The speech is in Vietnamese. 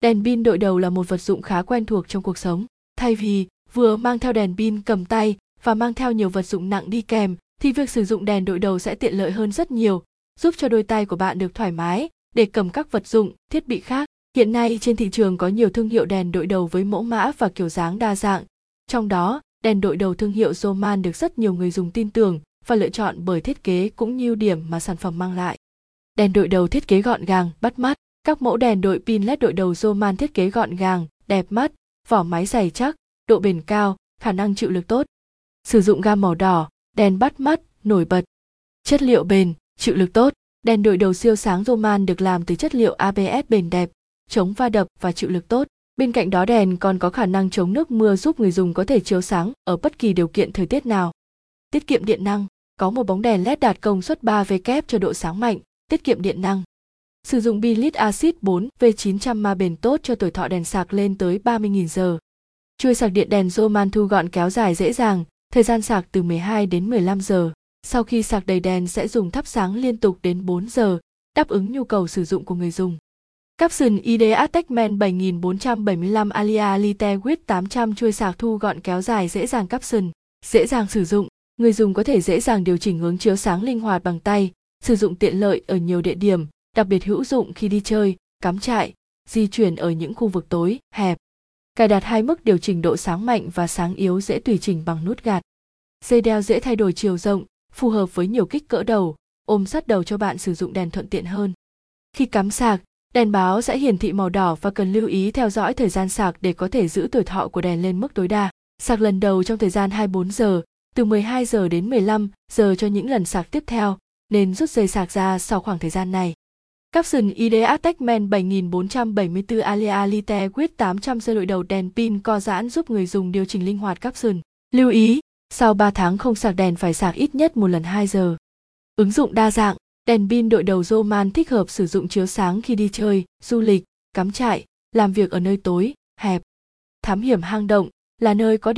Đèn pin đội đầu là một vật dụng khá quen thuộc trong cuộc sống. Thay vì vừa mang theo đèn pin cầm tay và mang theo nhiều vật dụng nặng đi kèm, thì việc sử dụng đèn đội đầu sẽ tiện lợi hơn rất nhiều, giúp cho đôi tay của bạn được thoải mái để cầm các vật dụng, thiết bị khác. Hiện nay trên thị trường có nhiều thương hiệu đèn đội đầu với mẫu mã và kiểu dáng đa dạng. Trong đó, đèn đội đầu thương hiệu Roman được rất nhiều người dùng tin tưởng và lựa chọn bởi thiết kế cũng như điểm mà sản phẩm mang lại. Đèn đội đầu thiết kế gọn gàng, bắt mắt. Các mẫu đèn đội pin LED đội đầu Roman thiết kế gọn gàng, đẹp mắt, vỏ máy dày chắc, độ bền cao, khả năng chịu lực tốt. Sử dụng gam màu đỏ, đèn bắt mắt, nổi bật. Chất liệu bền, chịu lực tốt. Đèn đội đầu siêu sáng Roman được làm từ chất liệu ABS bền đẹp, chống va đập và chịu lực tốt. Bên cạnh đó đèn còn có khả năng chống nước mưa giúp người dùng có thể chiếu sáng ở bất kỳ điều kiện thời tiết nào. Tiết kiệm điện năng, có một bóng đèn LED đạt công suất 3W cho độ sáng mạnh, tiết kiệm điện năng. Sử dụng pin acid 4 V900 ma bền tốt cho tuổi thọ đèn sạc lên tới 30.000 giờ. Chuôi sạc điện đèn Zoman thu gọn kéo dài dễ dàng, thời gian sạc từ 12 đến 15 giờ. Sau khi sạc đầy đèn sẽ dùng thắp sáng liên tục đến 4 giờ, đáp ứng nhu cầu sử dụng của người dùng. Capson ID Attachment 7475 Alia Lite with 800 chuôi sạc thu gọn kéo dài dễ dàng Capson, dễ dàng sử dụng. Người dùng có thể dễ dàng điều chỉnh hướng chiếu sáng linh hoạt bằng tay, sử dụng tiện lợi ở nhiều địa điểm, đặc biệt hữu dụng khi đi chơi, cắm trại, di chuyển ở những khu vực tối, hẹp. Cài đặt hai mức điều chỉnh độ sáng mạnh và sáng yếu dễ tùy chỉnh bằng nút gạt. Dây đeo dễ thay đổi chiều rộng, phù hợp với nhiều kích cỡ đầu, ôm sát đầu cho bạn sử dụng đèn thuận tiện hơn. Khi cắm sạc, đèn báo sẽ hiển thị màu đỏ và cần lưu ý theo dõi thời gian sạc để có thể giữ tuổi thọ của đèn lên mức tối đa. Sạc lần đầu trong thời gian 24 giờ, từ 12 giờ đến 15 giờ cho những lần sạc tiếp theo, nên rút dây sạc ra sau khoảng thời gian này. Capson ID Attachment 7474 Alia Lite Quyết 800 sơ đội đầu đèn pin co giãn giúp người dùng điều chỉnh linh hoạt capson. Lưu ý, sau 3 tháng không sạc đèn phải sạc ít nhất một lần 2 giờ. Ứng dụng đa dạng, đèn pin đội đầu Roman thích hợp sử dụng chiếu sáng khi đi chơi, du lịch, cắm trại, làm việc ở nơi tối, hẹp. Thám hiểm hang động là nơi có